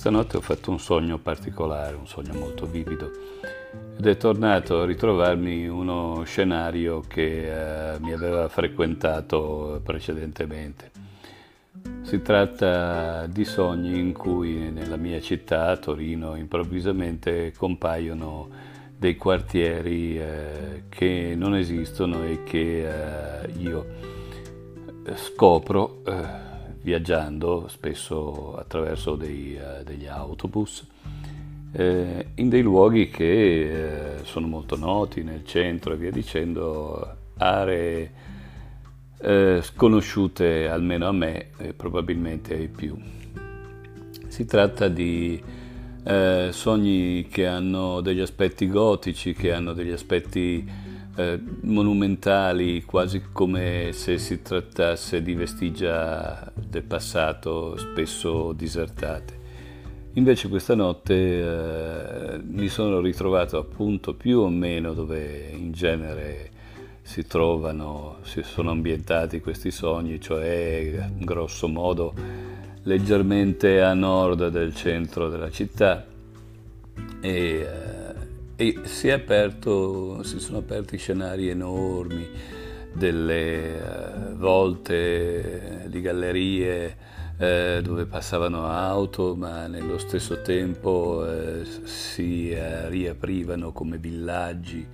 questa notte ho fatto un sogno particolare, un sogno molto vivido ed è tornato a ritrovarmi uno scenario che eh, mi aveva frequentato precedentemente. Si tratta di sogni in cui nella mia città, Torino, improvvisamente compaiono dei quartieri eh, che non esistono e che eh, io scopro eh, viaggiando spesso attraverso dei, uh, degli autobus eh, in dei luoghi che eh, sono molto noti nel centro e via dicendo, aree eh, sconosciute almeno a me e probabilmente ai più. Si tratta di eh, sogni che hanno degli aspetti gotici, che hanno degli aspetti eh, monumentali, quasi come se si trattasse di vestigia del passato, spesso disertate. Invece questa notte eh, mi sono ritrovato appunto più o meno dove in genere si trovano, si sono ambientati questi sogni, cioè grosso modo leggermente a nord del centro della città e eh, e si, aperto, si sono aperti scenari enormi, delle uh, volte di gallerie uh, dove passavano auto, ma nello stesso tempo uh, si riaprivano come villaggi.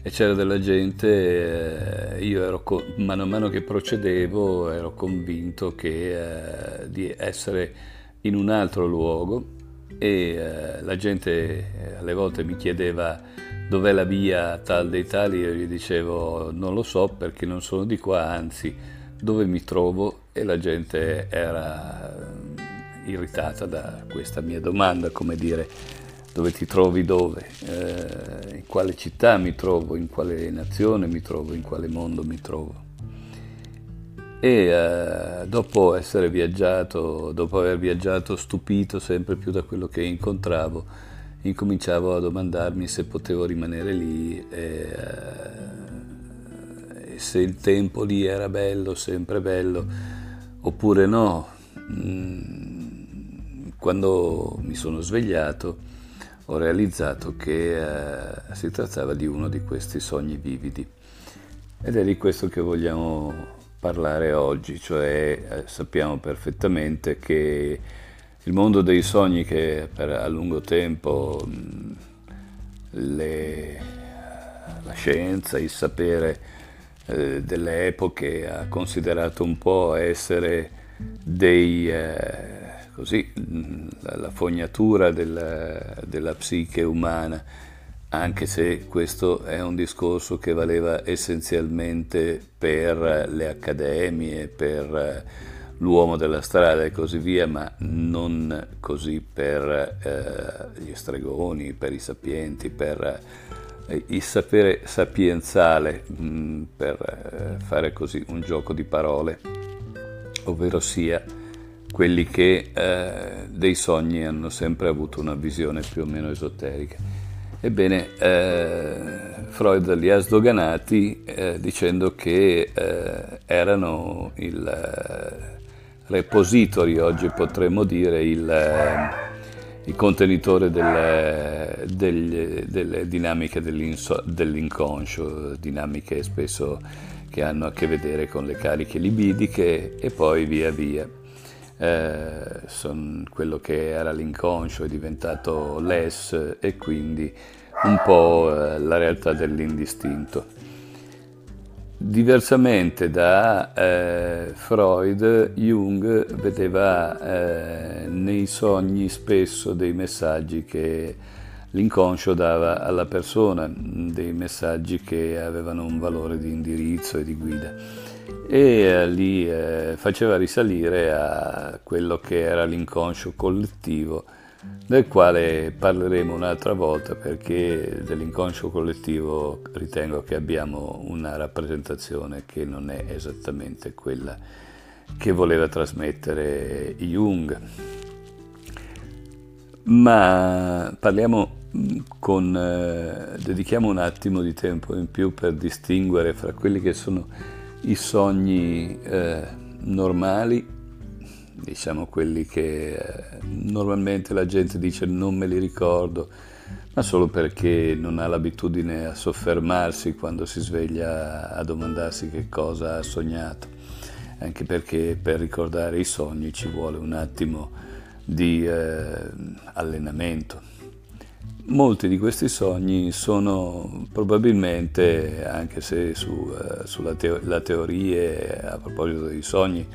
E c'era della gente, io ero, mano a mano che procedevo, ero convinto che, di essere in un altro luogo e eh, la gente eh, alle volte mi chiedeva dov'è la via tal dei tali e io gli dicevo non lo so perché non sono di qua, anzi dove mi trovo? E la gente era eh, irritata da questa mia domanda, come dire dove ti trovi dove, eh, in quale città mi trovo, in quale nazione mi trovo, in quale mondo mi trovo e eh, dopo essere viaggiato, dopo aver viaggiato stupito sempre più da quello che incontravo, incominciavo a domandarmi se potevo rimanere lì e, eh, se il tempo lì era bello, sempre bello, oppure no. Mm, quando mi sono svegliato ho realizzato che eh, si trattava di uno di questi sogni vividi ed è di questo che vogliamo parlare oggi, cioè eh, sappiamo perfettamente che il mondo dei sogni che per a lungo tempo le, la scienza, il sapere eh, delle epoche ha considerato un po' essere dei, eh, così, la, la fognatura della, della psiche umana anche se questo è un discorso che valeva essenzialmente per le accademie, per l'uomo della strada e così via, ma non così per eh, gli stregoni, per i sapienti, per eh, il sapere sapienzale, mh, mm, per eh, fare così un gioco di parole, ovvero sia quelli che eh, dei sogni hanno sempre avuto una visione più o meno esoterica. Ebbene, eh, Freud li ha sdoganati eh, dicendo che eh, erano il eh, repository, oggi potremmo dire, il, eh, il contenitore del, delle, delle dinamiche dell'inconscio, dinamiche spesso che hanno a che vedere con le cariche libidiche e poi via via. Eh, quello che era l'inconscio è diventato less e quindi un po' eh, la realtà dell'indistinto. Diversamente da eh, Freud, Jung vedeva eh, nei sogni spesso dei messaggi che l'inconscio dava alla persona, dei messaggi che avevano un valore di indirizzo e di guida e eh, li eh, faceva risalire a quello che era l'inconscio collettivo del quale parleremo un'altra volta perché dell'inconscio collettivo ritengo che abbiamo una rappresentazione che non è esattamente quella che voleva trasmettere Jung. Ma parliamo con, eh, dedichiamo un attimo di tempo in più per distinguere fra quelli che sono i sogni eh, normali diciamo quelli che eh, normalmente la gente dice non me li ricordo, ma solo perché non ha l'abitudine a soffermarsi quando si sveglia a domandarsi che cosa ha sognato, anche perché per ricordare i sogni ci vuole un attimo di eh, allenamento. Molti di questi sogni sono probabilmente, anche se su, uh, sulla teo- teoria a proposito dei sogni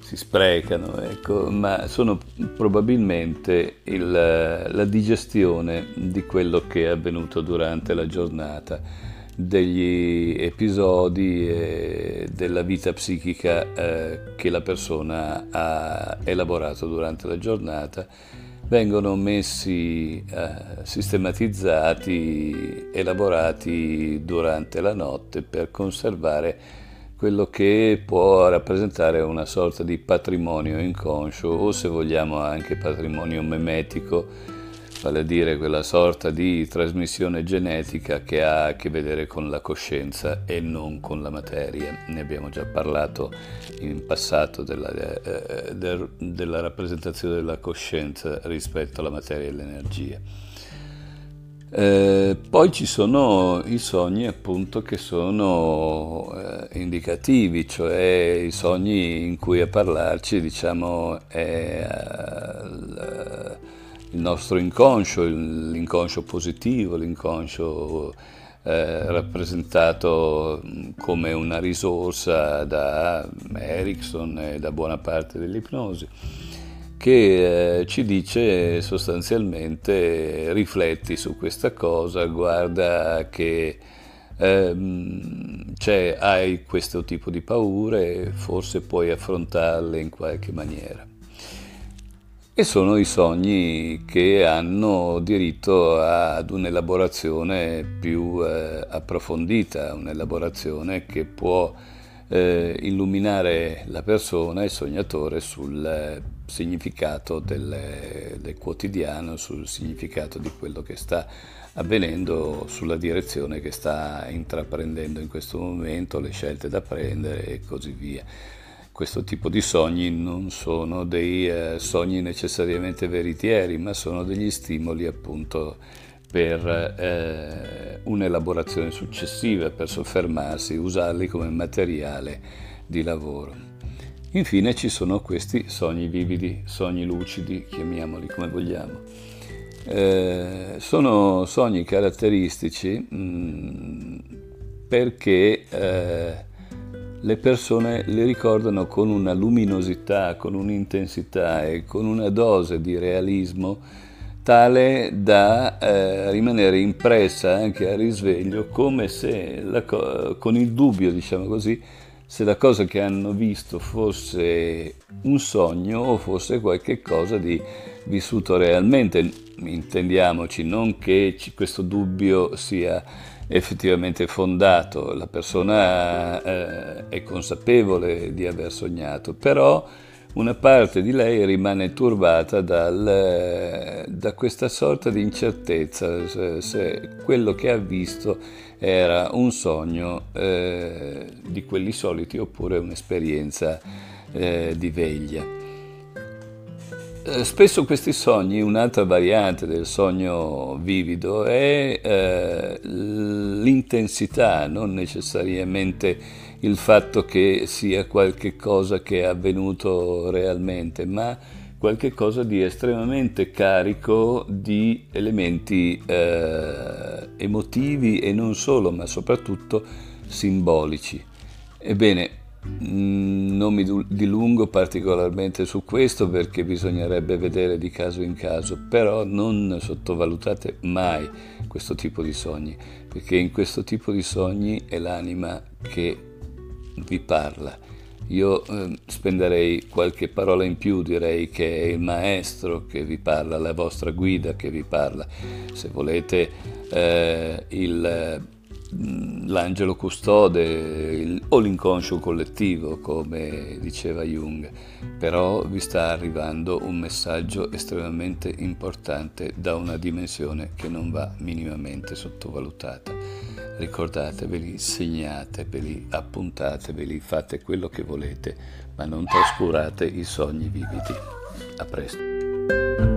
si sprecano, ecco, ma sono probabilmente il, la digestione di quello che è avvenuto durante la giornata, degli episodi e della vita psichica eh, che la persona ha elaborato durante la giornata vengono messi, eh, sistematizzati, elaborati durante la notte per conservare quello che può rappresentare una sorta di patrimonio inconscio o se vogliamo anche patrimonio memetico vale a dire quella sorta di trasmissione genetica che ha a che vedere con la coscienza e non con la materia. Ne abbiamo già parlato in passato della, eh, del, della rappresentazione della coscienza rispetto alla materia e all'energia. Eh, poi ci sono i sogni appunto che sono eh, indicativi, cioè i sogni in cui a parlarci diciamo è eh, il nostro inconscio, l'inconscio positivo, l'inconscio eh, rappresentato come una risorsa da Erickson e da buona parte dell'ipnosi, che eh, ci dice sostanzialmente rifletti su questa cosa, guarda che ehm, hai questo tipo di paure, forse puoi affrontarle in qualche maniera e sono i sogni che hanno diritto ad un'elaborazione più eh, approfondita, un'elaborazione che può eh, illuminare la persona, il sognatore, sul eh, significato del, del quotidiano, sul significato di quello che sta avvenendo, sulla direzione che sta intraprendendo in questo momento, le scelte da prendere e così via questo tipo di sogni non sono dei eh, sogni necessariamente veritieri, ma sono degli stimoli appunto per eh, un'elaborazione successiva, per soffermarsi, usarli come materiale di lavoro. Infine ci sono questi sogni vividi, sogni lucidi, chiamiamoli come vogliamo. Eh, sono sogni caratteristici mh, mm, perché eh, le persone le ricordano con una luminosità, con un'intensità e con una dose di realismo tale da eh, rimanere impressa anche a risveglio come se co- con il dubbio, diciamo così, se la cosa che hanno visto fosse un sogno o fosse qualcosa di vissuto realmente. Intendiamoci, non che questo dubbio sia effettivamente fondato, la persona eh, è consapevole di aver sognato, però una parte di lei rimane turbata dal, da questa sorta di incertezza se, se, quello che ha visto era un sogno eh, di quelli soliti oppure un'esperienza eh, di veglia. Eh, spesso questi sogni, un'altra variante del sogno vivido, è eh, l'intensità, non necessariamente il fatto che sia qualche cosa che è avvenuto realmente, ma qualche cosa di estremamente carico di elementi eh, emotivi e non solo, ma soprattutto simbolici. Ebbene, non mi dilungo particolarmente su questo perché bisognerebbe vedere di caso in caso, però non sottovalutate mai questo tipo di sogni, perché in questo tipo di sogni è l'anima che vi parla. Io eh, spenderei qualche parola in più, direi che è il maestro che vi parla, la vostra guida che vi parla. Se volete eh, il Mm, l'angelo custode il, o l'inconscio collettivo, come diceva Jung, però vi sta arrivando un messaggio estremamente importante da una dimensione che non va minimamente sottovalutata. ricordateveli, segnateveli, appuntateveli, fate quello che volete, ma non trascurate i sogni vividi. A presto.